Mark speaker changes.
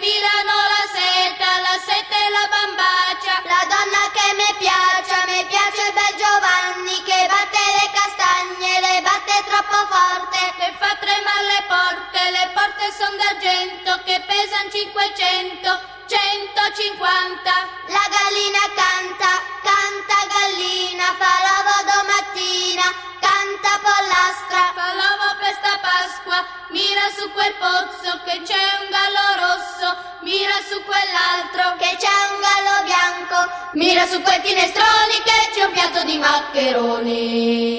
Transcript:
Speaker 1: filano la seta, la seta e la bambaccia.
Speaker 2: La donna che mi piace, mi piace bel Giovanni che batte le castagne, le batte troppo forte.
Speaker 1: Che fa tremare le porte, le porte sono d'argento che pesano 500. 150
Speaker 2: La gallina canta, canta gallina, fa l'uovo domattina, canta pollastra
Speaker 1: Fa l'uovo per sta Pasqua, mira su quel pozzo che c'è un gallo su quell'altro
Speaker 2: che c'è un gallo bianco, mira su quei finestroni che c'è un piatto di maccheroni.